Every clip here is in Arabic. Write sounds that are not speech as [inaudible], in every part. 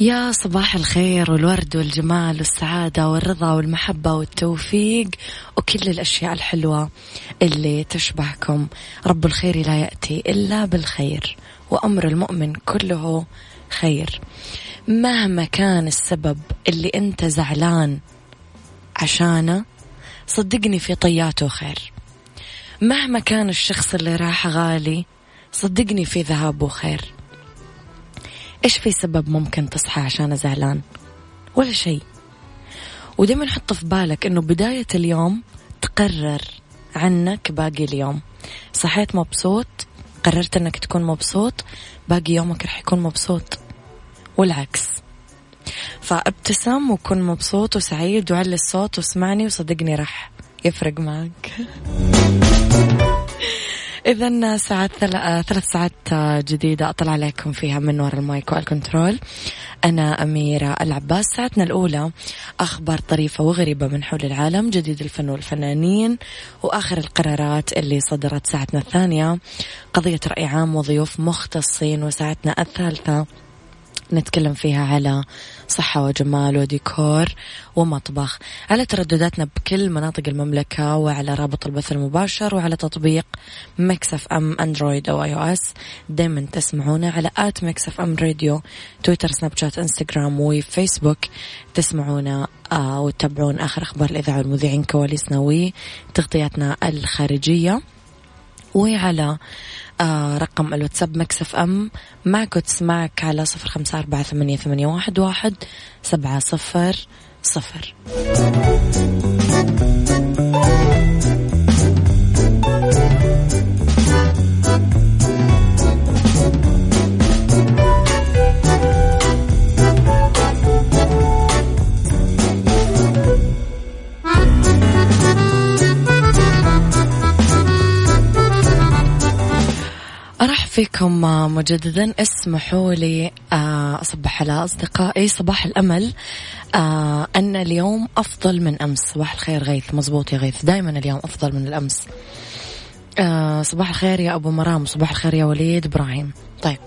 يا صباح الخير والورد والجمال والسعادة والرضا والمحبة والتوفيق وكل الأشياء الحلوة اللي تشبهكم. رب الخير لا يأتي إلا بالخير وأمر المؤمن كله خير. مهما كان السبب اللي أنت زعلان عشانه صدقني في طياته خير. مهما كان الشخص اللي راح غالي صدقني في ذهابه خير. إيش في سبب ممكن تصحى عشان زعلان؟ ولا شيء. ودائما حط في بالك أنه بداية اليوم تقرر عنك باقي اليوم. صحيت مبسوط قررت أنك تكون مبسوط باقي يومك رح يكون مبسوط. والعكس. فابتسم وكن مبسوط وسعيد وعلي الصوت واسمعني وصدقني راح يفرق معك. إذا ساعات ثلاث ساعات جديدة أطلع عليكم فيها من وراء المايك والكنترول أنا أميرة العباس. ساعتنا الأولى أخبار طريفة وغريبة من حول العالم جديد الفن والفنانين وآخر القرارات اللي صدرت ساعتنا الثانية. قضية رأي عام وضيوف مختصين وساعتنا الثالثة نتكلم فيها على صحة وجمال وديكور ومطبخ. على تردداتنا بكل مناطق المملكة وعلى رابط البث المباشر وعلى تطبيق Mix FM Android أو iOS دايما تسمعونا على at Mix FM Radio تويتر سناب شات إنستغرام وفيسبوك. تسمعونا آه وتتابعون آخر أخبار الإذاعة والمذيعين كواليسنا وتغطياتنا الخارجية. وعلى آه رقم الواتساب Mix FM معك وتسمعك على صفر خمسة أربعة ثمانية, ثمانية واحد, واحد سبعة صفر صفر. فيكم مجددا. اسمحوا لي آه، أصبح على أصدقائي صباح الأمل. آه، أن اليوم أفضل من أمس. صباح الخير غيث. مزبوط يا غيث. دائما اليوم أفضل من الأمس. آه، صباح الخير يا أبو مرام. صباح الخير يا وليد إبراهيم. طيب.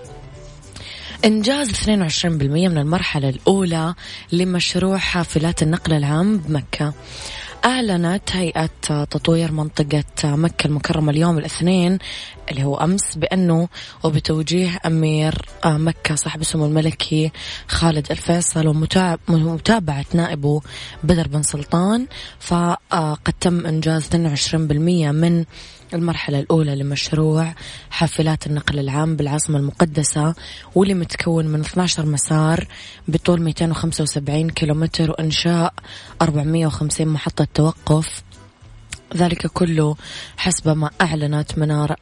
إنجاز 22% من المرحلة الأولى لمشروع حافلات النقل العام بمكة. أعلنت هيئة تطوير منطقة مكة المكرمة اليوم الاثنين اللي هو أمس بأنه وبتوجيه أمير مكة صاحب السمو الملكي خالد الفيصل ومتابعة نائبه بدر بن سلطان. فقد تم إنجاز 22% من المرحلة الأولى لمشروع حافلات النقل العام بالعاصمة المقدسة واللي متكون من 12 مسار بطول 275 كيلومتر وإنشاء 450 محطة توقف. ذلك كله حسب ما أعلنت منار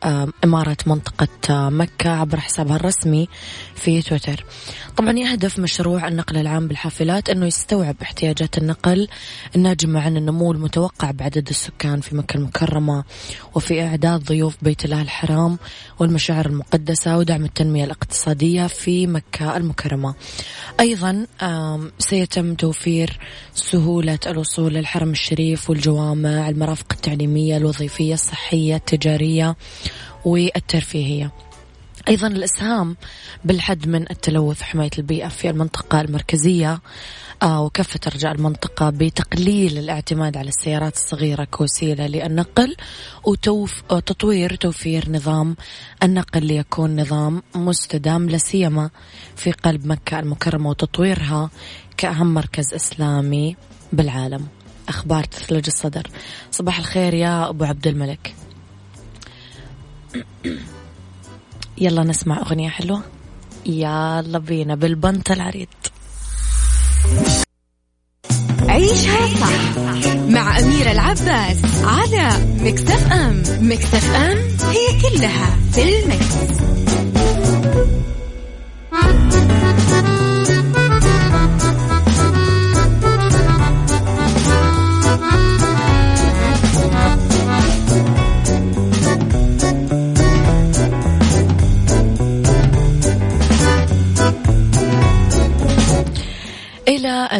إمارة منطقة مكة عبر حسابها الرسمي في تويتر. طبعا يهدف مشروع النقل العام بالحافلات أنه يستوعب احتياجات النقل الناجمة عن النمو المتوقع بعدد السكان في مكة المكرمة وفي إعداد ضيوف بيت الله الحرام والمشاعر المقدسة ودعم التنمية الاقتصادية في مكة المكرمة. أيضا سيتم توفير سهولة الوصول للحرم الشريف والجوامع المرافق التعليمية الوظيفية الصحية التجارية والترفيهية. أيضا الإسهام بالحد من التلوث وحماية البيئة في المنطقة المركزية آه، وكافة أرجاء المنطقة بتقليل الاعتماد على السيارات الصغيرة كوسيلة للنقل وتطوير توفير نظام النقل ليكون نظام مستدام لا سيما في قلب مكة المكرمة وتطويرها كأهم مركز إسلامي بالعالم. أخبار تثلج الصدر. صباح الخير يا أبو عبد الملك. [clears throat] يلا نسمع أغنية حلوة. يلا بينا بالبنت العريض. عيشها صح مع أميرة العباس على مكتف أم. مكتف أم هي كلها في المكس.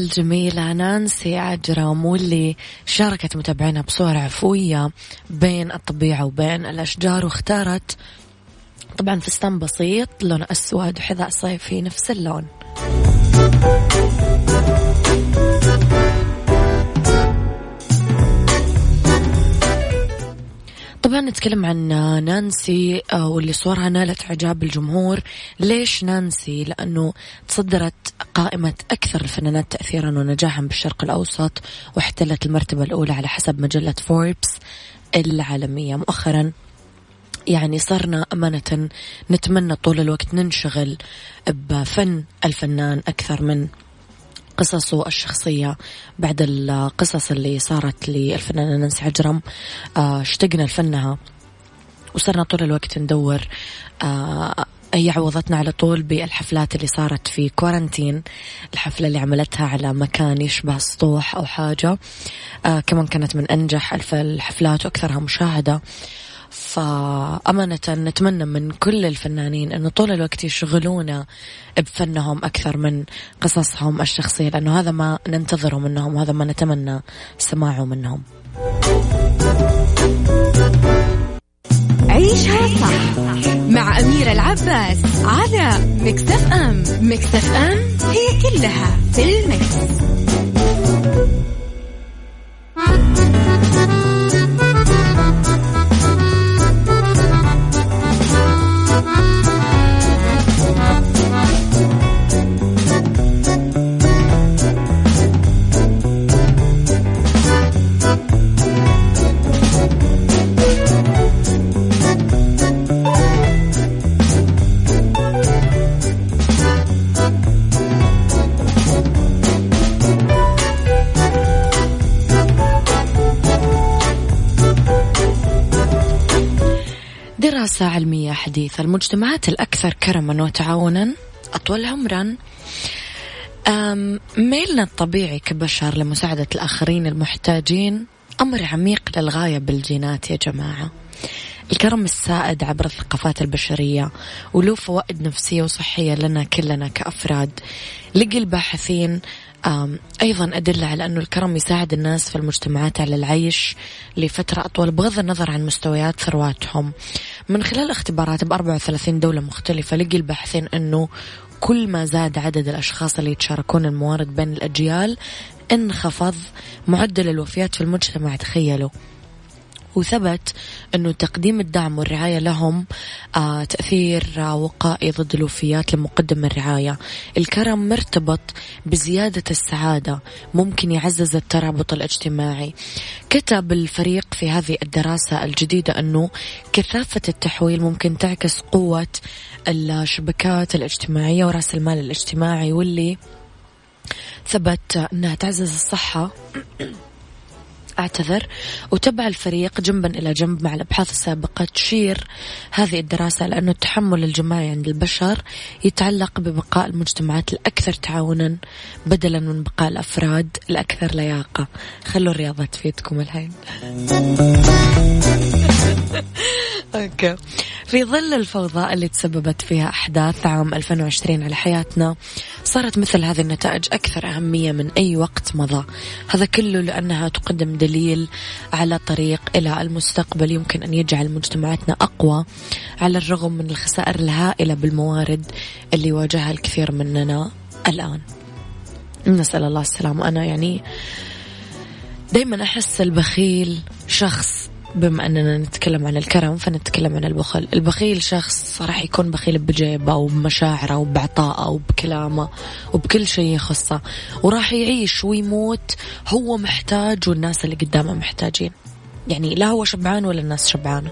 الجميلة نانسي عجرم واللي شاركت متابعينها بصور عفوية بين الطبيعة وبين الأشجار واختارت طبعا فستان بسيط لون أسود وحذاء صيفي نفس اللون. طبعا نتكلم عن نانسي آه، واللي صورها نالت إعجاب الجمهور ليش نانسي؟ لأنه تصدرت قائمة أكثر الفنانات تأثيرا ونجاحا بالشرق الأوسط واحتلت المرتبة الأولى على حسب مجلة فوربس العالمية. مؤخرا يعني صرنا أمانة نتمنى طول الوقت ننشغل بفن الفنان أكثر من قصصه الشخصية بعد القصص اللي صارت للفنانة نانسي عجرم آه، اشتقنا لفنها وصرنا طول الوقت ندور آه، هي عوضتنا على طول بالحفلات اللي صارت في كورنتين الحفلة اللي عملتها على مكان يشبه سطوح أو حاجة. آه كمان كانت من أنجح الحفلات وأكثرها مشاهدة. فأمانة نتمنى من كل الفنانين أنه طول الوقت يشغلونا بفنهم أكثر من قصصهم الشخصية لأنه هذا ما ننتظره منهم وهذا ما نتمنى سماعه منهم عيشها صح مع أميرة العباس على مكتف أم مكتف أم هي كلها في المكس. دراسة علمية حديثة المجتمعات الأكثر كرما وتعاونا أطول عمرا. ميلنا الطبيعي كبشر لمساعدة الآخرين المحتاجين. أمر عميق للغاية بالجينات يا جماعة. الكرم السائد عبر الثقافات البشرية وله فوائد نفسية وصحية لنا كلنا كأفراد. لقي الباحثين أيضا أدلة على أنه الكرم يساعد الناس في المجتمعات على العيش لفترة أطول بغض النظر عن مستويات ثرواتهم. من خلال اختبارات ب 34 دولة مختلفة لقي الباحثين أنه كل ما زاد عدد الأشخاص اللي يتشاركون الموارد بين الأجيال انخفض معدل الوفيات في المجتمع. تخيلوا. وثبت أنه تقديم الدعم والرعاية لهم آه تأثير آه وقائي ضد الوفيات لمقدم الرعاية. الكرم مرتبط بزيادة السعادة ممكن يعزز الترابط الاجتماعي. كتب الفريق في هذه الدراسة الجديدة أنه كثافة التحويل ممكن تعكس قوة الشبكات الاجتماعية ورأس المال الاجتماعي واللي ثبت أنها تعزز الصحة. أعتذر وتبع الفريق جنبا إلى جنب مع الأبحاث السابقة تشير هذه الدراسة على أنه التحمل الجماعي عند البشر يتعلق ببقاء المجتمعات الأكثر تعاونا بدلا من بقاء الأفراد الأكثر لياقة. خلوا الرياضة تفيدكم الحين. [laughs] أوكي. في ظل الفوضى اللي تسببت فيها أحداث عام 2020 على حياتنا صارت مثل هذه النتائج أكثر أهمية من أي وقت مضى. هذا كله لأنها تقدم دليل على طريق إلى المستقبل يمكن أن يجعل مجتمعاتنا أقوى على الرغم من الخسائر الهائلة بالموارد اللي يواجهها الكثير مننا الآن. نسأل الله السلامة. أنا يعني دايما أحس البخيل شخص بما أننا نتكلم عن الكرم فنتكلم عن البخل البخيل شخص راح يكون بخيل بجيبه وبمشاعره وبعطائه وبكلامه وبكل شيء يخصه وراح يعيش ويموت هو محتاج والناس اللي قدامه محتاجين. يعني لا هو شبعان ولا الناس شبعانة.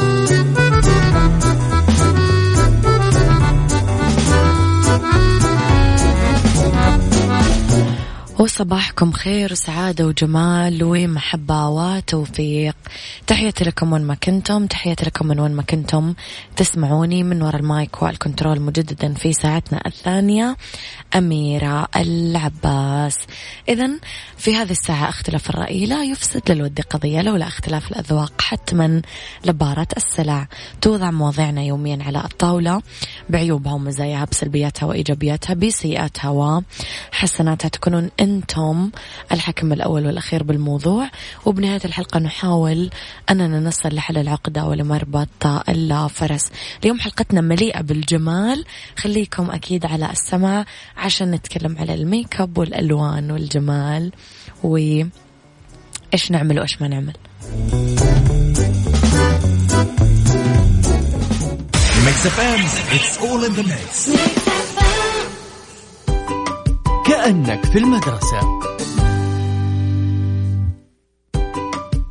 وصباحكم خير وسعادة وجمال ومحبة وتوفيق. تحياتي لكم وين ما كنتم تحياتي لكم من وين ما كنتم تسمعوني من وراء ال mic وال control مجددا في ساعتنا الثانية أميرة العباس. إذا في هذه الساعة اختلاف الرأي لا يفسد للود قضية لولا اختلاف الأذواق حتما لبارت السلع. توضع مواضيعنا يوميا على الطاولة بعيوبها ومزاياها بسلبياتها وإيجابياتها بسيئاتها وحسناتها تكونون أنتم الحكم الأول والأخير بالموضوع. وبنهاية الحلقة نحاول أننا نصل لحل العقدة ولمربط الفرس اليوم حلقتنا مليئة بالجمال. خليكم أكيد على السمع عشان نتكلم على الميك أب والألوان والجمال. وإيش نعمل وإيش ما نعمل. Mix FM, it's all in the mix. كأنك في المدرسة.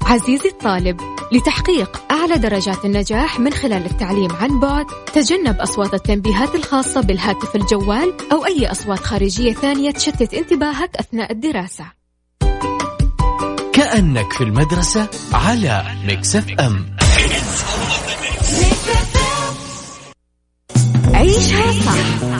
عزيزي الطالب لتحقيق أعلى درجات النجاح من خلال التعليم عن بعد تجنب أصوات التنبيهات الخاصة بالهاتف الجوال أو أي أصوات خارجية ثانية تشتت انتباهك أثناء الدراسة. كأنك في المدرسة على Mix FM عيشها صح.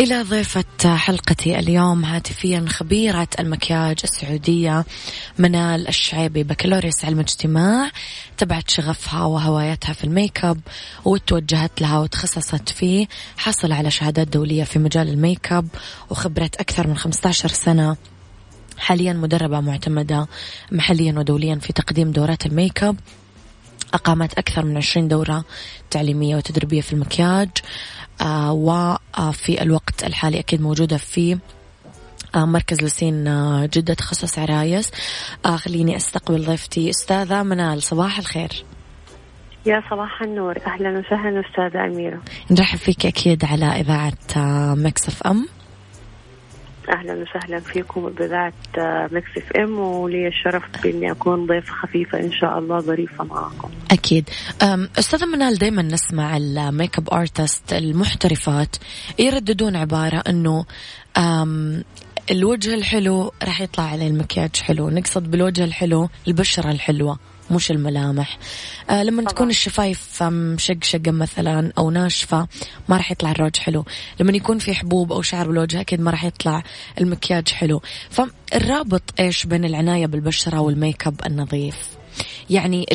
إلى ضيفة حلقتي اليوم هاتفيا خبيرة المكياج السعودية منال الشعيبي بكالوريوس علم اجتماع تبعت شغفها وهوايتها في الميك اب وتوجهت لها وتخصصت فيه حصلت على شهادات دولية في مجال الميك اب وخبرة أكثر من 15 سنة. حاليا مدربة معتمدة محليا ودوليا في تقديم دورات الميك اب أقامت أكثر من 20 دورة تعليمية وتدريبية في المكياج. وفي الوقت الحالي أكيد موجودة في آه مركز لسين آه جدة تخصص عرايس. آه خليني أستقبل ضيفتي. أستاذة منال صباح الخير. يا صباح النور. أهلا وسهلا أستاذة أميرة. نرحب فيك أكيد على إذاعة آه Mix FM. أهلا وسهلا فيكم بإذاعة Mix FM ولي الشرف بإني أكون ضيفه خفيفة إن شاء الله ظريفة معكم. أكيد. أستاذة منال دائما نسمع ال makeup artist المحترفات يرددون عبارة إنه الوجه الحلو راح يطلع عليه المكياج حلو، نقصد بالوجه الحلو البشرة الحلوة. مش الملامح. آه لما طبعا. تكون الشفايف مشقشقة مثلا أو ناشفة ما راح يطلع الروج حلو. لما يكون في حبوب أو شعر بالوجه أكيد ما راح يطلع المكياج حلو. فالرابط إيش بين العناية بالبشرة والميك أب النظيف؟ يعني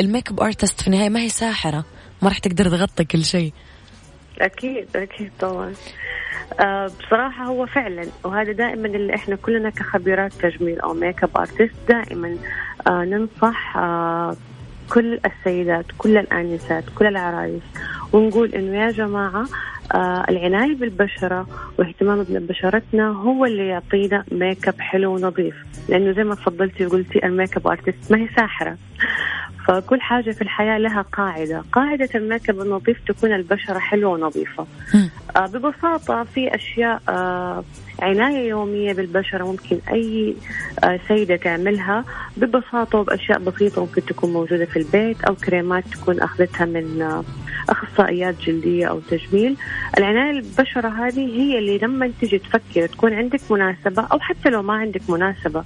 ال makeup artist في النهاية ما هي ساحرة ما راح تقدر تغطي كل شيء. أكيد أكيد طبعا. آه بصراحة هو فعلا وهذا دائما اللي إحنا كلنا كخبيرات تجميل أو makeup artist دائما ننصح آه كل السيدات كل الآنسات كل العرايس ونقول إنه يا جماعة آه العناية بالبشرة واهتمام ببشرتنا هو اللي يعطينا ميك اب حلو ونظيف. لأنه زي ما تفضلتي وقلتي ال makeup artist ما هي ساحرة. فكل حاجة في الحياة لها قاعدة. قاعدة الميك اب النظيف تكون البشرة حلوة ونظيفة. آه ببساطة في أشياء آه عناية يومية بالبشرة ممكن أي آه سيدة تعملها ببساطة وبأشياء بسيطة ممكن تكون موجودة في البيت أو كريمات تكون أخذتها من آه أخصائيات جلدية أو تجميل. العناية بالبشرة هذه هي اللي لما تجي تفكر تكون عندك مناسبة أو حتى لو ما عندك مناسبة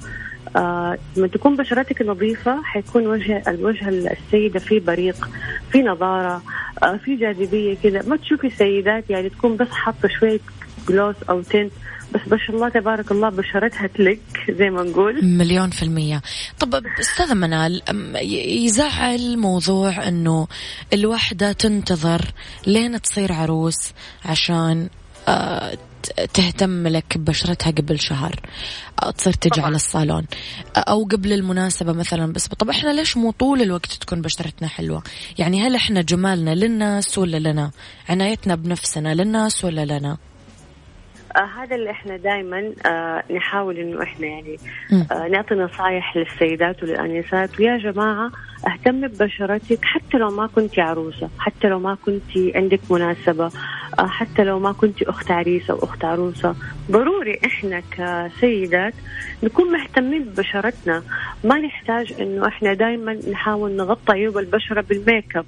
آه لما تكون بشرتك نظيفة حيكون وجه الوجه السيدة فيه بريق في نضارة آه في جاذبية كذا ما تشوفي سيدات يعني تكون بس حاطة شوية جلوس أو تنت بس ما شاء الله تبارك الله بشرتها تلك زي ما نقول. مليون في المية. طب أستاذة منال يزعل موضوع أنه الوحدة تنتظر لين تصير عروس عشان آه تهتم لك ببشرتها قبل شهر تصير تجي على الصالون. أو قبل المناسبة مثلا بس. طب إحنا ليش مو طول الوقت تكون بشرتنا حلوة؟ يعني هل إحنا جمالنا للناس ولا لنا؟ عنايتنا بنفسنا للناس ولا لنا؟ آه هذا اللي إحنا دائما آه نحاول إنه إحنا يعني آه نعطي نصائح للسيدات وللأنسات. ويا جماعة أهتم ببشرتك حتى لو ما كنت عروسة، حتى لو ما كنت عندك مناسبة، آه حتى لو ما كنت أخت عريسة أو أخت عروسة، ضروري إحنا كسيدات نكون مهتمين ببشرتنا، ما نحتاج إنه إحنا دائما نحاول نغطي عيوب البشرة بالميك اب.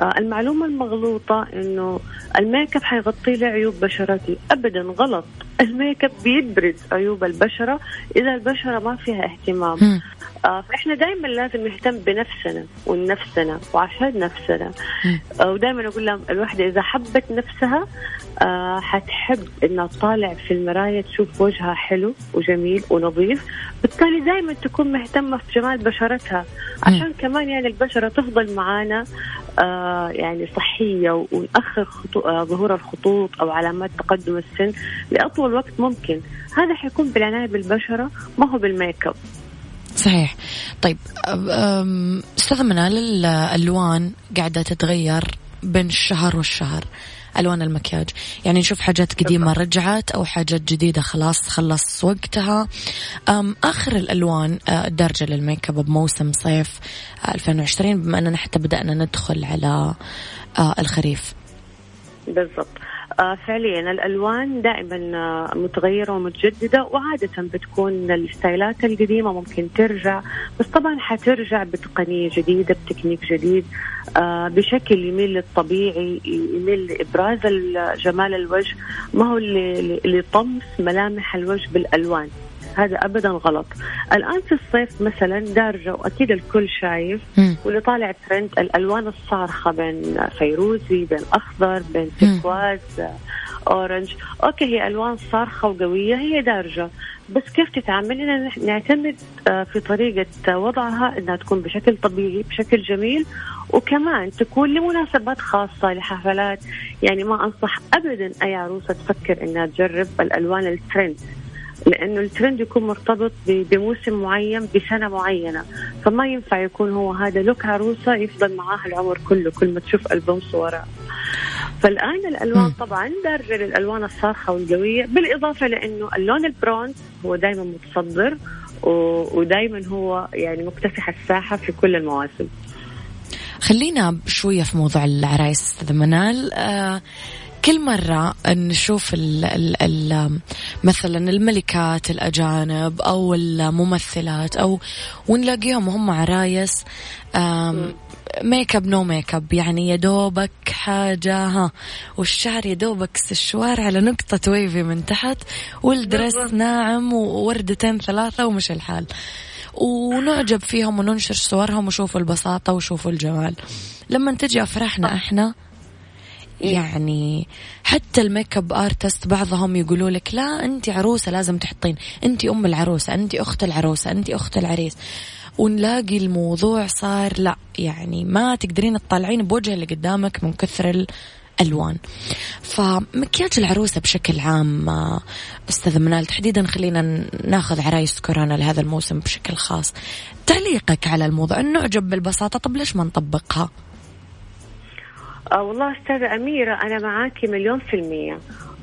آه المعلومة المغلوطة إنه الميك أب حيغطي لي عيوب بشرتي. ابدا غلط. الميك أب بيبرز عيوب البشرة إذا البشرة ما فيها اهتمام. آه فإحنا دائما لازم نهتم بنفسنا ونفسنا وعشان نفسنا. آه ودائما أقول لهم الوحده إذا حبت نفسها آه حتحب إنها تطالع في المراية تشوف وجهها حلو وجميل ونظيف. بالتالي دائما تكون مهتمة في جمال بشرتها. عشان كمان يعني البشرة تفضل معانا يعني صحية ونأخر. آه ظهور الخطوط أو علامات تقدم السن لأطول وقت ممكن. هذا حيكون بالعناية بالبشرة ما هو بالميك أب. صحيح. طيب أستاذ منال الالوان قاعدة تتغير بين الشهر والشهر. ألوان المكياج. يعني نشوف حاجات قديمة رجعت أو حاجات جديدة خلاص خلص وقتها. آخر الألوان الدارجة للميك أب بموسم صيف 2020 بما أننا حتى بدأنا ندخل على الخريف. بالضبط. آه فعليا الألوان دائما آه متغيرة ومتجددة وعاده بتكون الستايلات القديمة ممكن ترجع بس طبعا حترجع بتقنية جديدة بتكنيك جديد آه بشكل يميل للطبيعي يميل لإبراز جمال الوجه ما هو لطمس ملامح الوجه بالألوان. هذا ابدا غلط. الآن في الصيف مثلا دارجه واكيد الكل شايف واللي طالع ترند الألوان الصارخة بين فيروزي بين أخضر بين تركواز orange. Okay هي ألوان صارخة وقوية هي دارجه بس كيف تتعامل نعتمد في طريقة وضعها إنها تكون بشكل طبيعي بشكل جميل وكمان تكون لمناسبات خاصة لحفلات. يعني ما أنصح ابدا أي عروسة تفكر إنها تجرب الألوان الترند. لأنه الترند يكون مرتبط بموسم معين بسنة معينة. فما ينفع يكون هو هذا لوك عروسه يفضل معاها العمر كله كل ما تشوف ألبوم صورها فالآن الألوان طبعا دارجه للألوان الصارخة والقوية بالإضافة لأنه اللون البرونز هو دائما متصدر ودائما هو يعني مكتسح الساحة في كل المواسم. خلينا شوية في موضوع العرايس أستاذ منال. آه كل مرة نشوف ال ال ال مثلا الملكات الأجانب أو الممثلات أو ونلاقيهم هم عرايس makeup no makeup يعني يا دوبك حاجة ها. والشعر يا دوبك سشوار على نقطة wavy من تحت وال dress ناعم ووردتين ثلاثة ومشي الحال. ونعجب فيهم وننشر صورهم وشوفوا البساطة وشوفوا الجمال. لما تجي أفراحنا إحنا يعني حتى ال makeup artist بعضهم يقولوا لك لا أنت عروسة لازم تحطين. أنت أم العروسة أنت أخت العروسة أنت أخت العريس. ونلاقي الموضوع صار لا يعني ما تقدرين تطلعين بوجه اللي قدامك من كثر ألوان فمكياج العروسة بشكل عام أستاذ منال تحديدا خلينا ناخذ عرايس كورونا لهذا الموسم بشكل خاص. تعليقك على الموضوع أنه نعجب بالبساطة طب ليش ما نطبقها؟ والله أستاذة أميرة أنا معاكي مليون في المية.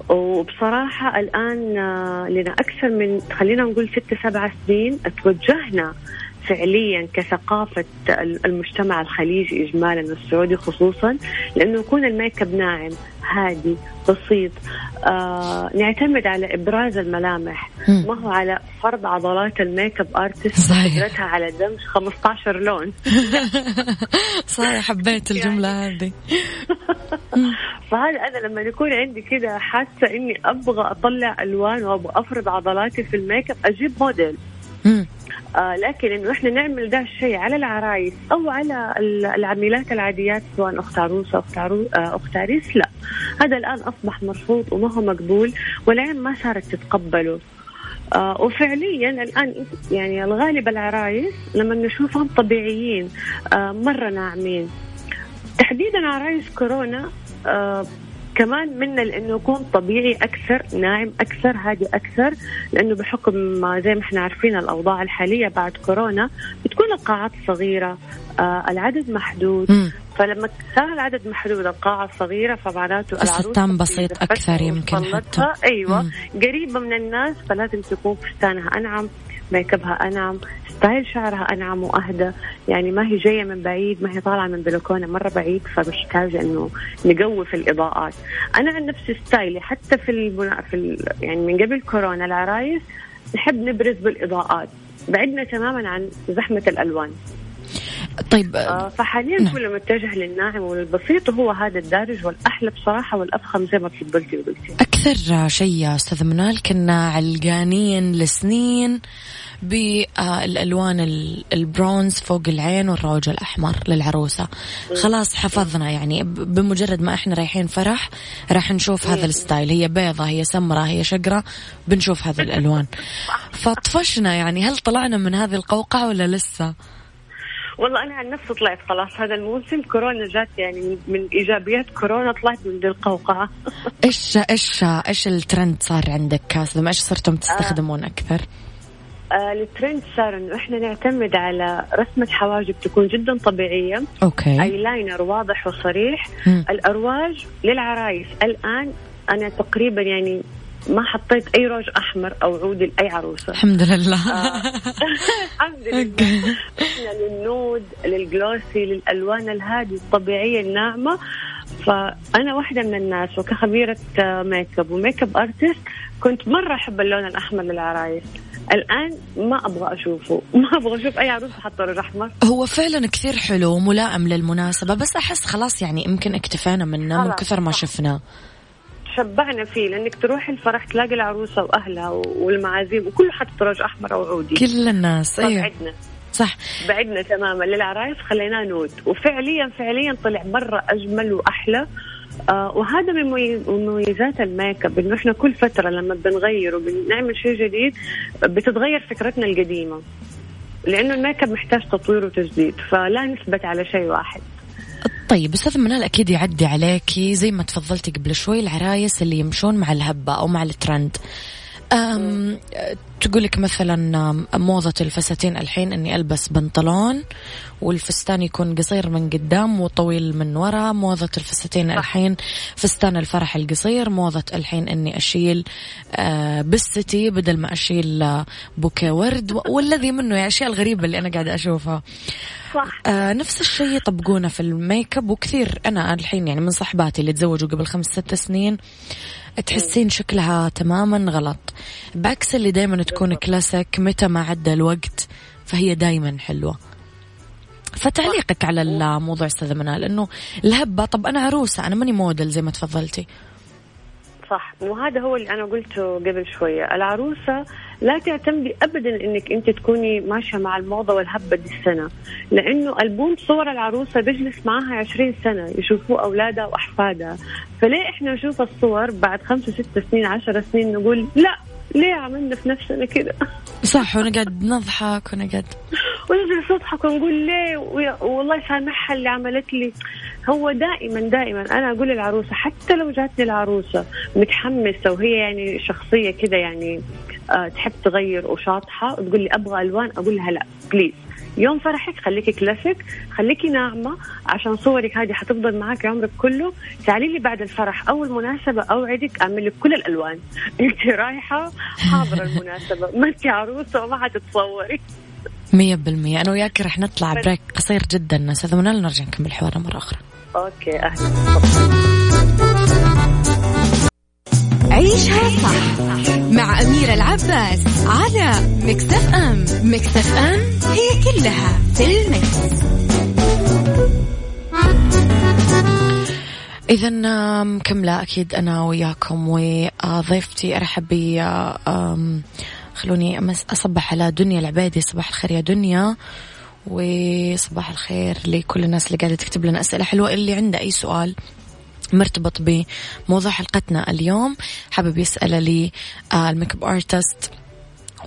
وبصراحة الآن آه، لنا أكثر من خلينا نقول ست سبع سنين توجهنا فعليا كثقافة المجتمع الخليجي إجمالا والسعودي خصوصا لأنه يكون الميك اب ناعم هادي بسيط. آه نعتمد على إبراز الملامح. ما هو على فرض عضلات ال makeup artist قدرتها على دمج 15 لون. [laughs] صحيح حبيت الجملة يعني. هذه. [laughs] فهذا أنا لما يكون عندي كذا حاسة إني أبغى أطلع ألوان وأبغى أفرض عضلاتي في الميك اب أجيب موديل. آه لكن إنه إحنا نعمل ده الشيء على العرايس أو على العميلات العاديات سواء أخت عروسه أخت آه أخت عريس لا. هذا الآن أصبح مرفوض وما هو مقبول والعين ما صارت تتقبله. آه وفعليا الآن يعني الغالب العرايس لما نشوفهم طبيعيين آه مرة ناعمين. تحديدا عرايس كورونا آه كمان منا لأنه يكون طبيعي أكثر ناعم أكثر هادي أكثر لأنه بحكم زي ما إحنا عارفين الأوضاع الحالية بعد كورونا بتكون القاعات صغيرة آه العدد محدود م. فلما صار العدد محدود القاعة صغيرة فمعناته الفستان بسيط أكثر يمكن حتى أيوة م. قريبة من الناس فلازم تكون فستانها أنعم ميك ابها أنعم style شعرها أنعم وأهدى. يعني ما هي جاية من بعيد ما هي طالعة من بلكونة مرة بعيد فمحتاجه إنه نقوي في الإضاءات. أنا عن نفسي style ي حتى في المنا... في ال... يعني من قبل كورونا العرايس نحب نبرز بالإضاءات. بعدنا تماما عن زحمة الألوان. طيب. آه فحاليا نعم. كله متجه للناعم والبسيط وهو هذا الدارج والأحلى بصراحة والأفخم زي ما تفضلتي وقلتي. أكثر شيء يا أستاذ منال كنا علقانين لسنين بالألوان البرونز فوق العين والروج الأحمر للعروسة. خلاص حفظنا يعني بمجرد ما إحنا رايحين فرح راح نشوف هذا ال style. هي بيضة هي سمراء هي شقرة بنشوف هذه الألوان. [laughs] فطفشنا يعني هل طلعنا من هذه القوقعة ولا لسه؟ والله أنا عن نفسي طلعت خلاص هذا الموسم كورونا جات يعني من إيجابيات كورونا طلعت من ذي القوقعة إيش إيش إيش الترند صار عندك كاسب إيش صرتم تستخدمون آه. أكثر؟ آه الترند صار إنه إحنا نعتمد على رسمة حواجب تكون جدا طبيعية okay eyeliner واضح وصريح م. الأرواج للعرايس الآن أنا تقريبا يعني ما حطيت أي روج أحمر أو عود لأي عروسة. الحمد لله. آه. [laughs] الحمد لله. إحنا لل nude لل glossy للألوان الهاديه الطبيعية الناعمة. فأنا واحدة من الناس وكخبيرة makeup و makeup artist كنت مرة أحب اللون الأحمر للعرايس. الآن ما أبغى أشوفه. [laughs] ما أبغى أشوف أي عروسه حاطه روج أحمر. هو فعلا كثير حلو وملائم للمناسبة بس أحس خلاص يعني يمكن اكتفينا منه من كثر ما شفناه. شبعنا فيه لأنك تروح الفرح تلاقي العروسة وأهلها والمعازيم وكله حاطط روج أحمر أو عودي كل الناس أيوه. بعدنا. صح. بعدنا تماما. للعرايس خليناه nude. وفعليا فعليا طلع مرة أجمل وأحلى. آه وهذا من مميزات الميك أب إنه إحنا كل فترة لما بنغير وبنعمل شيء جديد بتتغير فكرتنا القديمة. لأنه الميك أب محتاج تطوير وتجديد فلا نثبت على شيء واحد. طيب أستاذ منال أكيد يعدي عليكي. زي ما تفضلتي قبل شوي العرايس اللي يمشون مع الهبة أو مع الترند. أم تقول لك مثلا موضة الفساتين الحين إني ألبس بنطلون والفستان يكون قصير من قدام وطويل من ورا. موضة الفساتين الحين فستان الفرح القصير موضة الحين إني أشيل آه بستي بدل ما أشيل بوكيه ورد والذي منه يعني أشياء الغريبة اللي أنا قاعدة أشوفها. صح. آه نفس الشيء يطبقونه في الميك اب وكثير. أنا الحين يعني من صحباتي اللي تزوجوا قبل خمس ست سنين تحسين شكلها تماما غلط. بعكس اللي دائما تكون كلاسيك متى ما عدى الوقت فهي دائما حلوة. فتعليقك على الموضوع أستاذ منال انه الهبة طب أنا عروسة أنا ماني موديل زي ما تفضلتي. صح وهذا هو اللي أنا قلته قبل شوية. العروسة لا تعتمدي ابدا إنك أنت تكوني ماشية مع الموضة والهبة دي السنة. لأنه ألبوم صور العروسة بيجلس معاها 20 سنة يشوفوه أولادها وأحفادها. فليه إحنا نشوف الصور بعد خمسة ست سنين عشر سنين نقول لا ليه عملنا في نفسنا كذا صح ونقعد نضحك ونقعد ونجلس نضحك ونقول ليه؟ والله سامحها اللي عملت لي. هو دائما دائما أنا أقول للعروسة حتى لو جاتني العروسة متحمسة وهي يعني شخصية كذا يعني أه تحب تغير وشاطحة وتقول لي أبغى ألوان أقول لها لا please يوم فرحك خليكي كلاسيك خليكي ناعمة. عشان صورك هذه حتفضل معك عمرك كله. تعالي لي بعد الفرح أول مناسبة أوعدك أعمل لك كل الألوان. [laughs] أنت رايحة حاضرة المناسبة ما أنت عروسة وما حتتصوري. مية بالمية. أنا وياك رح نطلع break قصير جدا أستاذ منال نرجع نكمل حوارنا مرة أخرى. أوكي أهلا. عيشها صح مع أميرة العباس على مكتف أم مكتف أم هي كلها في المكس. إذا مكملة أكيد أنا وياكم وضيفتي أرحب بي خلوني أصبح على دنيا العبيدي صباح الخير يا دنيا وصباح الخير لكل الناس اللي قاعدة تكتب لنا أسئلة حلوة. اللي عنده أي سؤال مرتبط بموضوع حلقتنا اليوم. حابب يسأل لي آه، ال makeup artist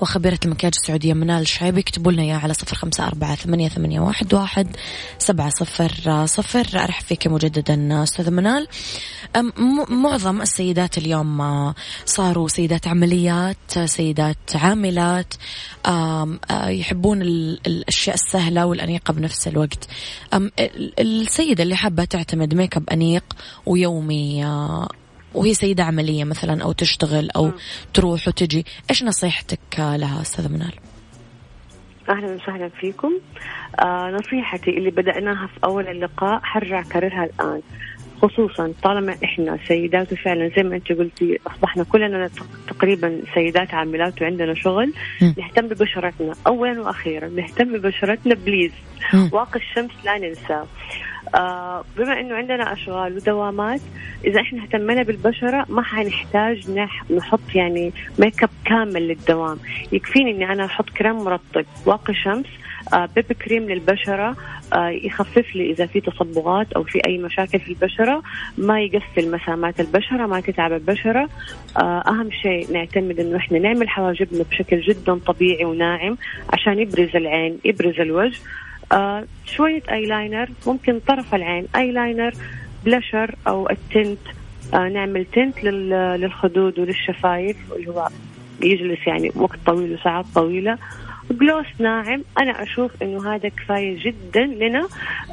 وخبيرة المكياج السعودية منال شعيب يكتبوا لنا إياه على صفر خمسة أربعة ثمانية, ثمانية واحد, واحد سبعة صفر صفر. أرحب فيك مجددا أستاذ منال. معظم السيدات اليوم صاروا سيدات عمليات سيدات عاملات يحبون الأشياء السهلة والأنيقة بنفس الوقت. السيدة اللي حابة تعتمد ميك أب أنيق ويومي وهي سيدة عملية مثلا أو تشتغل أو م. تروح وتجي. إيش نصيحتك لها أستاذة منال؟ أهلا وسهلا فيكم. آه نصيحتي اللي بدأناها في أول اللقاء حرجع كررها الآن. خصوصا طالما إحنا سيدات وفعلا زي ما أنت قلتي أصبحنا كلنا تقريبا سيدات عاملات وعندنا شغل. م. نهتم ببشرتنا اولا وأخيرا. نهتم ببشرتنا please واقي الشمس لا ننساه بما إنه عندنا أشغال ودوامات إذا إحنا اهتمينا بالبشرة ما حنحتاج نحط يعني ميك اب كامل للدوام. يكفيني إني أنا أحط كريم مرطب واقي شمس آه BB cream للبشرة آه يخفف لي إذا في تصبغات أو في أي مشاكل في البشرة ما يقفل مسامات البشرة ما تتعب البشرة. آه أهم شيء نعتمد إنه إحنا نعمل حواجبنا بشكل جدا طبيعي وناعم عشان يبرز العين يبرز الوجه. آه شوية ايلاينر ممكن طرف العين eyeliner blusher أو ال tint آه نعمل tint للخدود وللشفايف اللي هو يجلس يعني وقت طويل وساعات طويلة. gloss ناعم. أنا أشوف إنه هذا كفاية جدا لنا.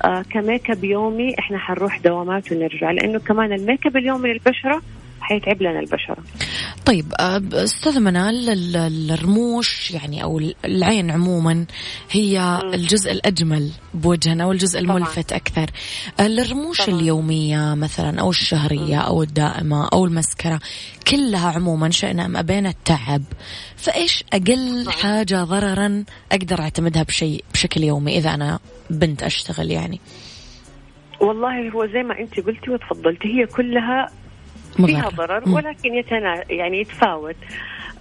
آه ك make up يومي إحنا حنروح دوامات ونرجع لأنه كمان ال make up اليومي للبشرة حيتعب لنا البشره طيب آه، أستاذة منال الرموش يعني أو العين عموما هي الجزء الأجمل بوجهنا والجزء الملفت طبعا. أكثر. الرموش طبعا. اليومية مثلا أو الشهرية أو الدائمة أو المسكرة كلها عموما شئنا أم أبينا التعب. فإيش أقل حاجة ضررا أقدر أعتمدها بشيء بشكل يومي إذا أنا بنت أشتغل يعني؟ والله هو زي ما انت قلتي وتفضلتي هي كلها فيها ضرر ولكن يتنا يعني يتفاوت.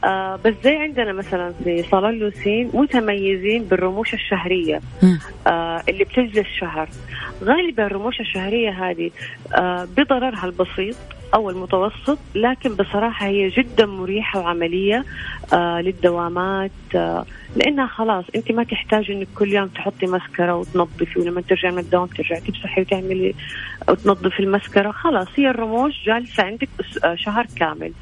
آه بس زي عندنا مثلا في صالون لوسين متميزين بالرموش الشهرية آه اللي بتجلس شهر. غالبا الرموش الشهرية هذه آه بضررها البسيط أو المتوسط لكن بصراحة هي جدا مريحة وعملية آه للدوامات آه لأنها خلاص أنت ما تحتاج إنك كل يوم تحطي مسكرة وتنظفي ولما ترجعي من الدوام ترجعي تمسحي وتعملي وتنظفي المسكرة خلاص هي الرموش جالسة عندك آه، شهر كامل.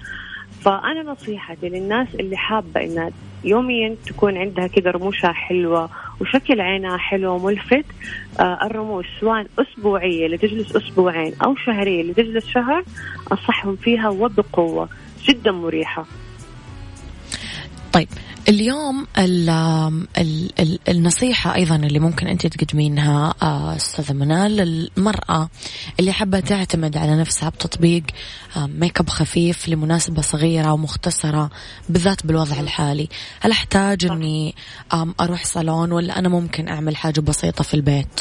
فأنا نصيحتي للناس اللي حابة إنها يوميا تكون عندها كذا رموشها حلوة وشكل عينها حلو وملفت آه الرموش سواء أسبوعية اللي تجلس أسبوعين أو شهرية اللي تجلس شهر أنصحهم فيها وبقوة جدا مريحة. طيب اليوم ال ال ال النصيحة أيضا اللي ممكن أنت تقدمينها آه، أستاذة منال للمرأة اللي حابة تعتمد على نفسها بتطبيق make up خفيف لمناسبة صغيرة ومختصرة بالذات بالوضع الحالي. هل أحتاج أني أروح صالون ولا أنا ممكن أعمل حاجة بسيطة في البيت؟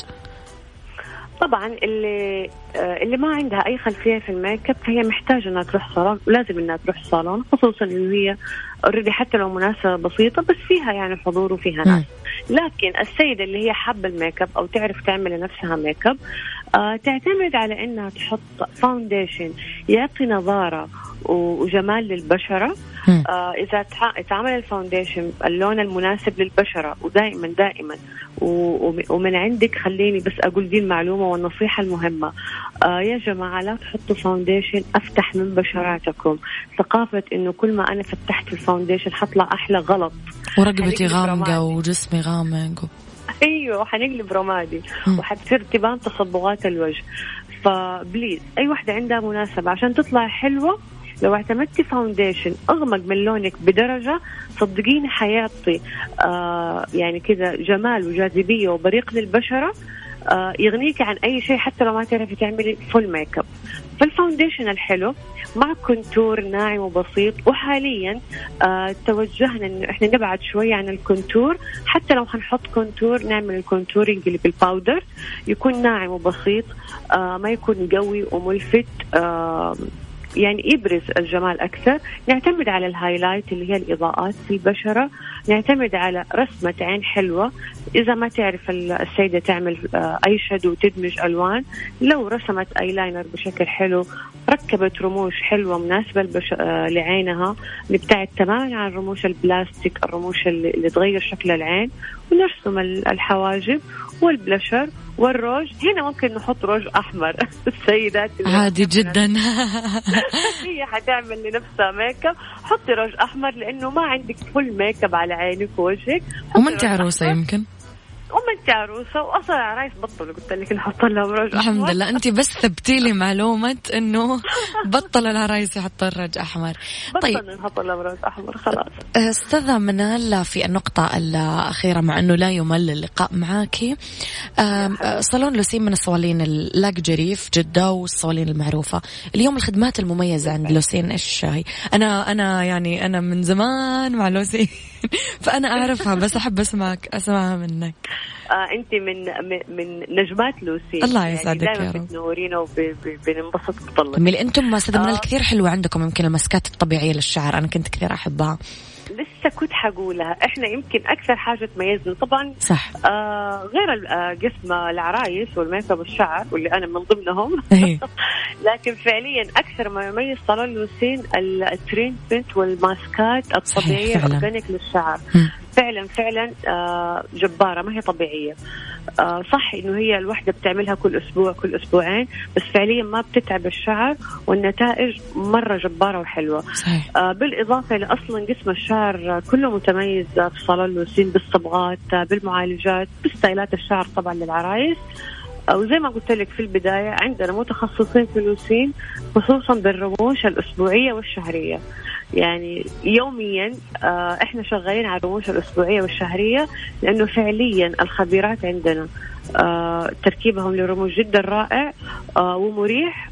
طبعا اللي آه، اللي ما عندها أي خلفية في ال make up فهي محتاجة إنها تروح صالون ولازم إنها تروح صالون خصوصا انه هي already حتى لو مناسبة بسيطة بس فيها يعني حضور وفيها ناس. لكن السيدة اللي هي حابة ال make up أو تعرف تعمل لنفسها make up آه تعتمد على إنها تحط foundation يعطي نضارة وجمال للبشرة. آه إذا اتعمل ال foundation اللون المناسب للبشرة ودائما دائما. ومن عندك خليني بس أقول دي المعلومة والنصيحة المهمة. آه يا جماعة لا تحطوا foundation أفتح من بشراتكم. ثقافة إنه كل ما أنا فتحت ال foundation حطلع أحلى غلط. ورقبتي غامقة وجسمي غامق. أيوه حنقلب رمادي. وحتصير تبان تصبغات الوجه. ف please أي وحدة عندها مناسبة. عشان تطلع حلوة لو اعتمدتي foundation أغمق من لونك بدرجة صدقيني حيعطي آه يعني كذا جمال وجاذبية وبريق للبشرة آه يغنيك عن أي شيء حتى لو ما تعرفي تعملي full make up فال foundation الحلو مع contour ناعم وبسيط. وحاليا آه توجهنا انه إحنا نبعد شوية عن ال contour حتى لو حنحط contour نعمل ال contouring اللي بال powder يكون ناعم وبسيط آه ما يكون قوي وملفت آه يعني يبرز الجمال أكثر. نعتمد على ال highlight اللي هي الإضاءات في البشرة نعتمد على رسمة عين حلوة. إذا ما تعرف السيدة تعمل آه، أي shadow وتدمج ألوان لو رسمت أيلاينر بشكل حلو ركبت رموش حلوة مناسبة البش... آه، لعينها نبتعد تماما عن رموش البلاستيك الرموش اللي تغير شكل العين ونرسم الحواجب والبلشر والروج. هنا ممكن نحط روج أحمر. [laughs] السيدات عادي جدا. [laughs] [laughs] هي حتعمل لنفسها make up حطي روج أحمر لأنه ما عندك full make up على عينك ووجهك. وما انت عروسه يمكن. انت عروسه واصلا عرايس بطلوا قلت لك نحط لهم رج الحمد لله. أنت بس ثبتي لي معلومة إنه بطل العرايس يحط الروج أحمر. طيب. نحط لهم روج أحمر خلاص. أستاذة منال في النقطة الأخيرة مع إنه لا يمل اللقاء معاكي صالون لوسين من الصوالين ال luxury في جدة والصوالين المعروفة. اليوم الخدمات المميزة عند لوسين إيش هي أنا أنا يعني أنا من زمان مع لوسين. [laughs] فأنا أعرفها بس أحب أسمعك أسمعها منك. انت من من نجمات لوسين. الله يعني يسعدك يعني يا رب. بتنورينا وبننبسط بطلك جميل. أنتم أستاذة منال آه. كثير حلوة عندكم يمكن المسكات الطبيعية للشعر أنا كنت كثير أحبها. لسه كنت حقولها. إحنا يمكن أكثر حاجة تميزنا. طبعا صح. آه غير آه، قسم العرايس وال make up والشعر واللي أنا من ضمنهم. [laughs] إيه. [laughs] لكن فعليا أكثر ما يميز صالون لوسين ال treatment والماسكات الطبيعية organic للشعر. فعلا فعلا آه جبارة ما هي طبيعية. صح إنه هي الوحدة بتعملها كل أسبوع كل أسبوعين بس فعليا ما بتتعب الشعر والنتائج مرة جبارة وحلوة. صحيح. آه بالإضافة إلى أصلا قسم الشعر كله متميز في صالون لوسين بالصبغات بالمعالجات بستايلات الشعر طبعا للعرايس. وزي ما قلت لك في البداية عندنا متخصصين في لوسين خصوصا بالرموش الأسبوعية والشهرية. يعني يوميا آه، إحنا شغالين على الرموش الأسبوعية والشهرية لأنه فعليا الخبيرات عندنا آه، تركيبهم لرموش جدا رائع آه، ومريح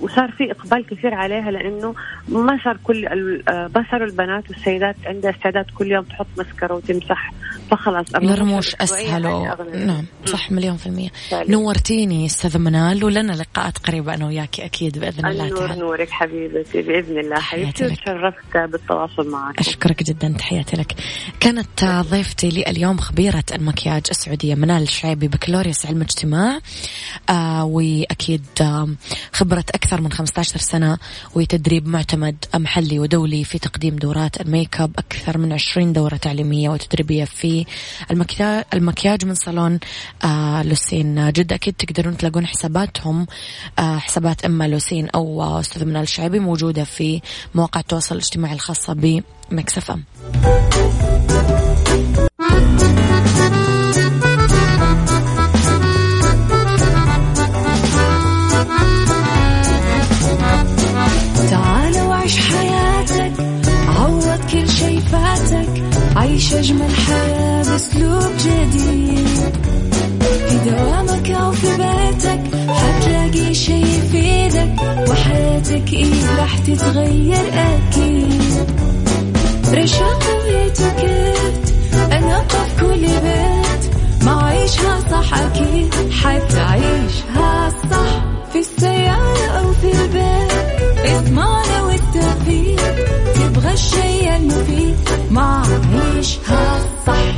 وصار في إقبال كثير عليها لأنه ما صار كل ما صاروا البنات والسيدات عندها استعداد كل يوم تحط مسكرة وتمسح فخلاص الرموش اسهل و... نعم صح مليون في المية. نورتيني أستاذ منال ولنا لقاءات قريبة أنا وياك أكيد بإذن الله تعالى نور نورك حبيبتي بإذن الله. حبيبتي وتشرفت بالتواصل معك أشكرك جدا تحياتي لك. كانت ضيفتي لي اليوم خبيرة المكياج السعودية منال الشعيبي بكالوريوس علم اجتماع. آه وأكيد آه خبرة أكثر من 15 سنة وتدريب معتمد محلي ودولي في تقديم دورات الميك أب أكثر من 20 دورة تعليمية وتدريبية في المكياج من صالون آه لوسين. جدة أكيد تقدرون تلاقون حساباتهم آه حسابات إما لوسين أو أستاذ منال الشعبي موجودة في مواقع التواصل الاجتماعي الخاصة بمكسف أم. عيش أجمل حياة بأسلوب جديد. في دوامك أو في بيتك حتلاقي شي يفيدك وحياتك إيه راح تتغير أكيد. رشاق ويتوكيت أنا في كل بيت. ما عيشها صح أكيد حتعيشها صح. في السيارة أو في البيت اسمعنا والتوفيق. تبغى الشيء المفيد ما عيشها صح.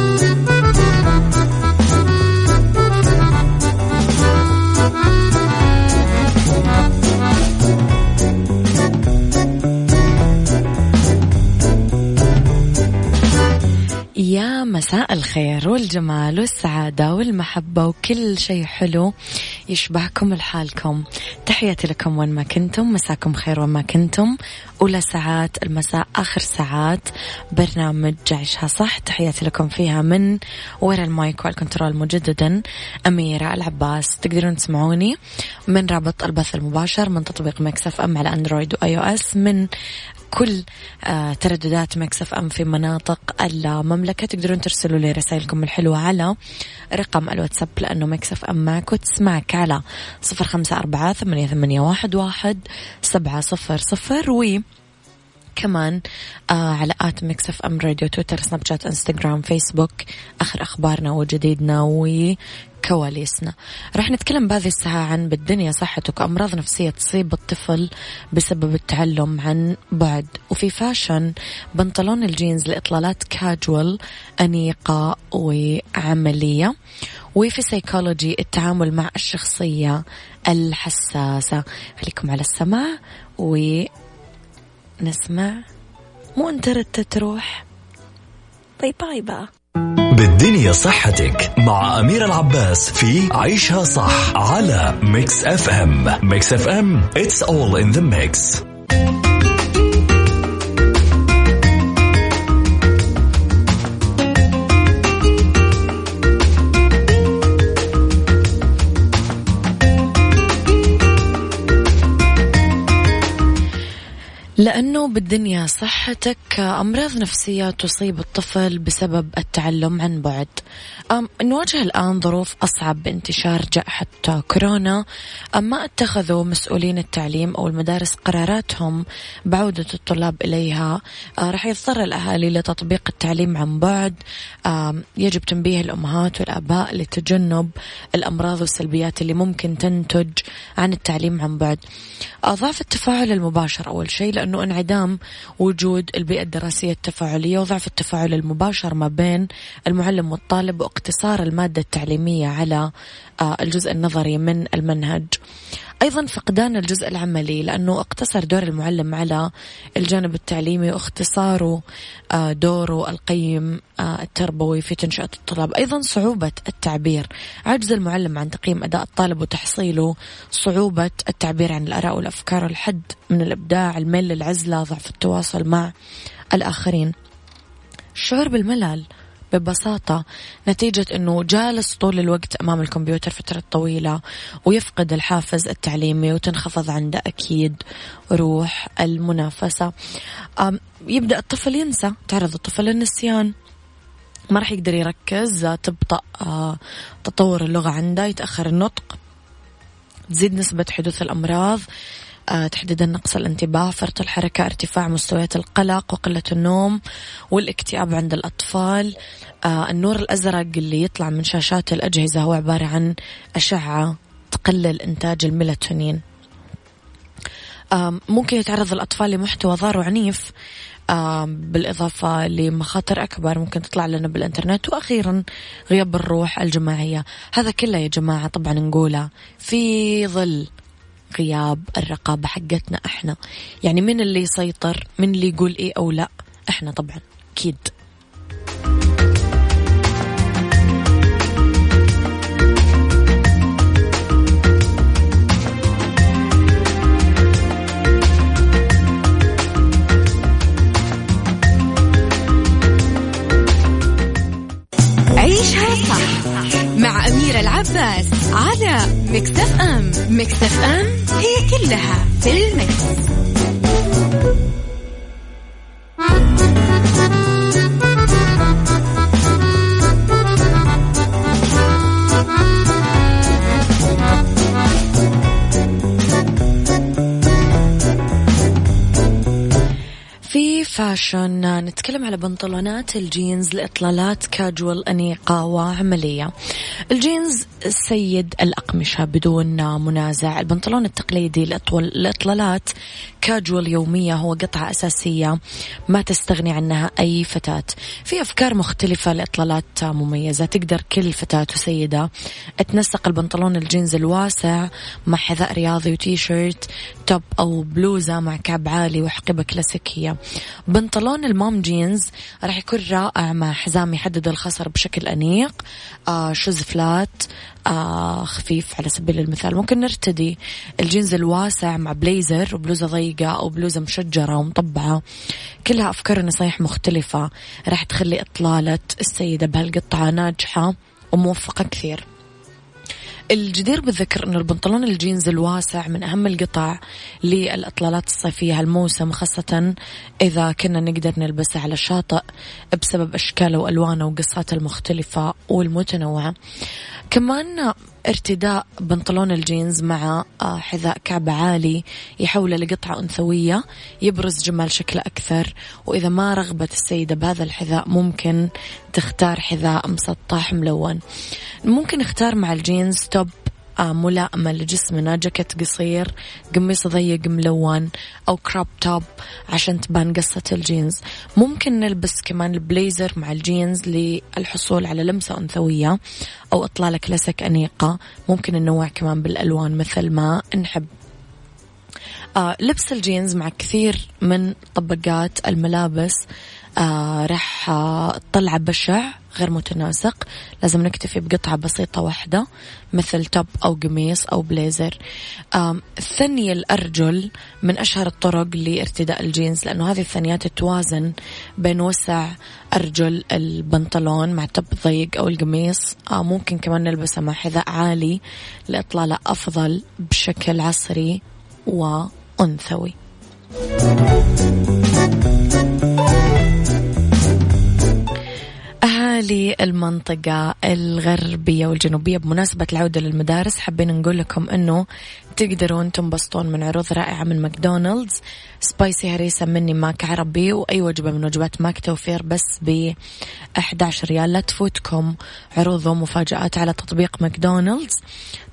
يا مساء الخير والجمال والسعادة والمحبة وكل شيء حلو يشبهكم لحالكم. تحياتي لكم وين ما كنتم مساكم خير وين ما كنتم. أولى ساعات المساء آخر ساعات. برنامج عيشها صح. تحياتي لكم فيها من وراء ال mic وال control مجددا. أميرة العباس تقدرون تسمعوني من رابط البث المباشر من تطبيق Mix FM على Android و iOS من كل آه، ترددات Mix FM في مناطق المملكة. تقدرون ترسلوا لي رسائلكم الحلوة على رقم الواتساب لأنه Mix FM معك وتسمعك على صفر خمسة أربعة ثمانية, واحد سبعة صفر صفر. و كمان آه على at Mix FM Radio تويتر سناب شات إنستغرام فيسبوك. آخر أخبارنا وجديدنا وكواليسنا. راح نتكلم بهذه الساعة عن بالدنيا صحتك أمراض نفسية تصيب الطفل بسبب التعلم عن بعد. وفي fashion بنطلون الجينز لإطلالات كاجوال أنيقة وعملية. وفي سيكولوجي التعامل مع الشخصية الحساسة. خليكم على السماع و نسمع مو انت ردت تروح. bye bye بقى. بالدنيا صحتك مع أميرة العباس في عيشها صح على Mix FM Mix FM it's all in the mix. لأنه بالدنيا صحتك أمراض نفسية تصيب الطفل بسبب التعلم عن بعد. نواجه الآن ظروف أصعب بانتشار جائحة كورونا. ما اتخذوا مسؤولين التعليم أو المدارس قراراتهم بعودة الطلاب إليها. راح يضطر الأهالي لتطبيق التعليم عن بعد. يجب تنبيه الأمهات والآباء لتجنب الأمراض والسلبيات اللي ممكن تنتج عن التعليم عن بعد. ضعف التفاعل المباشر أول شيء لأنه انعدام وجود البيئة الدراسية التفاعلية وضعف التفاعل المباشر ما بين المعلم والطالب واقتصار المادة التعليمية على آه، الجزء النظري من المنهج. أيضا فقدان الجزء العملي لأنه اقتصر دور المعلم على الجانب التعليمي واختصاره آه، دوره القيم آه، التربوي في تنشئة الطلاب. أيضا صعوبة التعبير. عجز المعلم عن تقييم أداء الطالب وتحصيله صعوبة التعبير عن الآراء والأفكار الحد من الإبداع الميل للعزلة ضعف التواصل مع الآخرين. الشعور بالملل ببساطة نتيجة أنه جالس طول الوقت أمام الكمبيوتر فترة طويلة ويفقد الحافز التعليمي وتنخفض عنده أكيد روح المنافسة. يبدأ الطفل ينسى تعرض الطفل للنسيان. ما راح يقدر يركز تبطأ آه، تطور اللغة عنده يتأخر النطق تزيد نسبة حدوث الأمراض. تحديدا نقص الانتباه فرط الحركة ارتفاع مستويات القلق وقلة النوم والاكتئاب عند الأطفال. آه، النور الأزرق اللي يطلع من شاشات الأجهزة هو عبارة عن أشعة تقلل إنتاج الميلاتونين. ممكن يتعرض الأطفال لمحتوى ضار وعنيف. بالإضافة لمخاطر أكبر ممكن تطلع لنا بالإنترنت وأخيرا غياب الروح الجماعية. هذا كله يا جماعة طبعا نقوله في ظل غياب الرقابة حقتنا إحنا. يعني من اللي يسيطر من اللي يقول إيه أو لا إحنا طبعا أكيد العباس على Mix FM Mix FM هي كلها في ال mix. عشان نتكلم على بنطلونات الجينز لإطلالات كاجوال أنيقة وعملية. الجينز سيد الأقمشة بدون منازع. البنطلون التقليدي لإطلالات كاجوال يومية هو قطعة أساسية ما تستغني عنها أي فتاة. في أفكار مختلفة لإطلالات مميزة تقدر كل فتاة وسيدة. تنسق البنطلون الجينز الواسع مع حذاء رياضي وتيشيرت top أو بلوزة مع كعب عالي وحقيبة كلاسيكية. بنطلون ال mom jeans راح يكون رائع مع حزام يحدد الخصر بشكل أنيق. آه shoes flat آه خفيف على سبيل المثال. ممكن نرتدي الجينز الواسع مع بليزر وبلوزة ضيقة أو بلوزة مشجرة ومطبعة. كلها أفكار ونصايح مختلفة. راح تخلي إطلالة السيدة بهالقطعة ناجحة وموفقة كثير. الجدير بالذكر أن البنطلون الجينز الواسع من أهم القطع للإطلالات الصيفية هالموسم خاصة إذا كنا نقدر نلبسه على الشاطئ بسبب أشكاله وألوانه وقصاته المختلفة والمتنوعة. كمان ارتداء بنطلون الجينز مع آه، حذاء كعب عالي يحوله لقطعة أنثوية يبرز جمال شكله أكثر. وإذا ما رغبت السيدة بهذا الحذاء ممكن تختار حذاء مسطح ملون. ممكن نختار مع الجينز top ملائمة لجسمنا جاكيت قصير قميص ضيق ملون أو crop top عشان تبان قصة الجينز. ممكن نلبس كمان البليزر مع الجينز للحصول على لمسة أنثوية أو إطلالة كلاسيك أنيقة. ممكن ننوع كمان بالألوان مثل ما نحب. آه لبس الجينز مع كثير من طبقات الملابس. آه راح آه طلع بشع غير متناسق. لازم نكتفي بقطعة بسيطة واحدة مثل top أو قميص أو بليزر. ثني الأرجل من أشهر الطرق لارتداء الجينز لأنه هذه الثنيات توازن بين وسع أرجل البنطلون مع top ضيق أو القميص. آه ممكن كمان نلبسه مع حذاء عالي لإطلالة أفضل بشكل عصري وأنثوي. أهالي المنطقة الغربية والجنوبية بمناسبة العودة للمدارس حابين نقول لكم أنه تقدرون تنبسطون من عروض رائعة من ماكدونالدز. spicy هريسة مني ماك عربي وأي وجبة من وجبات ماك توفير بس ب 11 ريال. لا تفوتكم عروض ومفاجآت على تطبيق ماكدونالدز.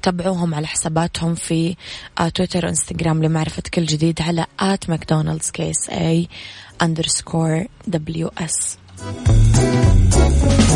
تابعوهم على حساباتهم في آه، تويتر وإنستغرام لمعرفة كل جديد على at ماكدونالدز KSA underscore WS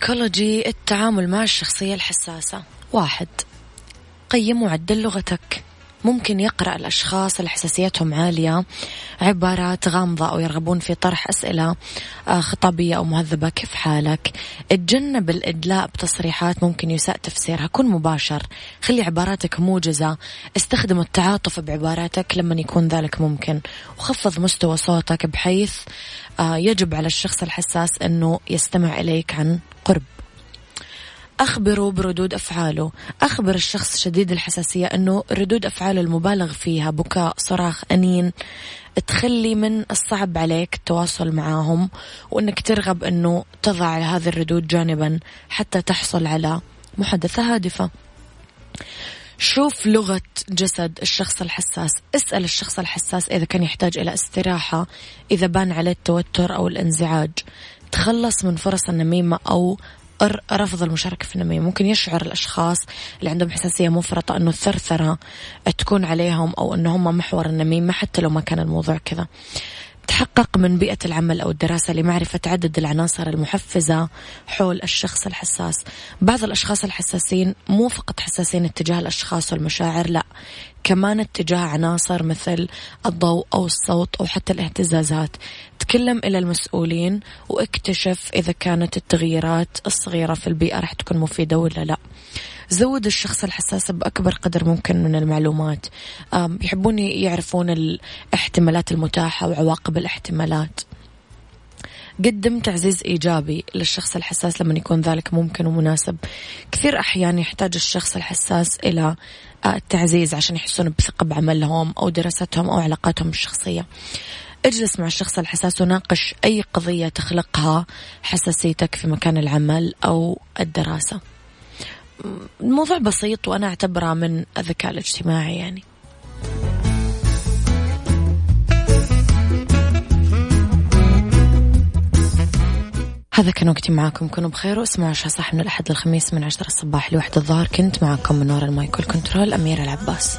سيكولوجي التعامل مع الشخصية الحساسة. واحد قيم وعدل لغتك. ممكن يقرأ الأشخاص اللي حساسيتهم عالية عبارات غامضة أو يرغبون في طرح أسئلة آه، خطابية أو مهذبة. كيف حالك؟ اتجنب الإدلاء بتصريحات ممكن يساء تفسيرها. كن مباشر. خلي عباراتك موجزة. استخدم التعاطف بعباراتك لما يكون ذلك ممكن. وخفض مستوى صوتك بحيث آه، يجب على الشخص الحساس أنه يستمع إليك عن قرب أخبره بردود أفعاله. أخبر الشخص شديد الحساسية أنه ردود أفعاله المبالغ فيها بكاء صراخ أنين تخلي من الصعب عليك التواصل معاهم وأنك ترغب أنه تضع هذه الردود جانبا حتى تحصل على محادثة هادفة. شوف لغة جسد الشخص الحساس. اسأل الشخص الحساس إذا كان يحتاج إلى استراحة إذا بان عليه التوتر أو الانزعاج. تخلص من فرص النميمة أو رفض المشاركة في النميمة. ممكن يشعر الأشخاص اللي عندهم حساسية مفرطة أنه الثرثرة تكون عليهم أو أنه هم محور النميمة حتى لو ما كان الموضوع كذا. تحقق من بيئة العمل أو الدراسة لمعرفة عدد العناصر المحفزة حول الشخص الحساس. بعض الأشخاص الحساسين مو فقط حساسين اتجاه الأشخاص والمشاعر لا كمان اتجاه عناصر مثل الضوء أو الصوت أو حتى الاهتزازات. تكلم إلى المسؤولين واكتشف إذا كانت التغييرات الصغيرة في البيئة راح تكون مفيدة ولا لا. زود الشخص الحساس بأكبر قدر ممكن من المعلومات. يحبون يعرفون الاحتمالات المتاحة وعواقب الاحتمالات. قدم تعزيز إيجابي للشخص الحساس لما يكون ذلك ممكن ومناسب. كثير أحيان يحتاج الشخص الحساس إلى التعزيز عشان يحسون بثقة بعملهم أو دراستهم أو علاقاتهم الشخصية. اجلس مع الشخص الحساس وناقش أي قضية تخلقها حساسيتك في مكان العمل أو الدراسة. الموضوع بسيط وأنا أعتبره من الذكاء الاجتماعي يعني. هذا كان وقتي معاكم كونوا بخير واسمعوا عشاء صح من الأحد للخميس من عشرة الصباح لوحدة الظهر. كنت معاكم من وراء المايكل كنترول أميرة العباس.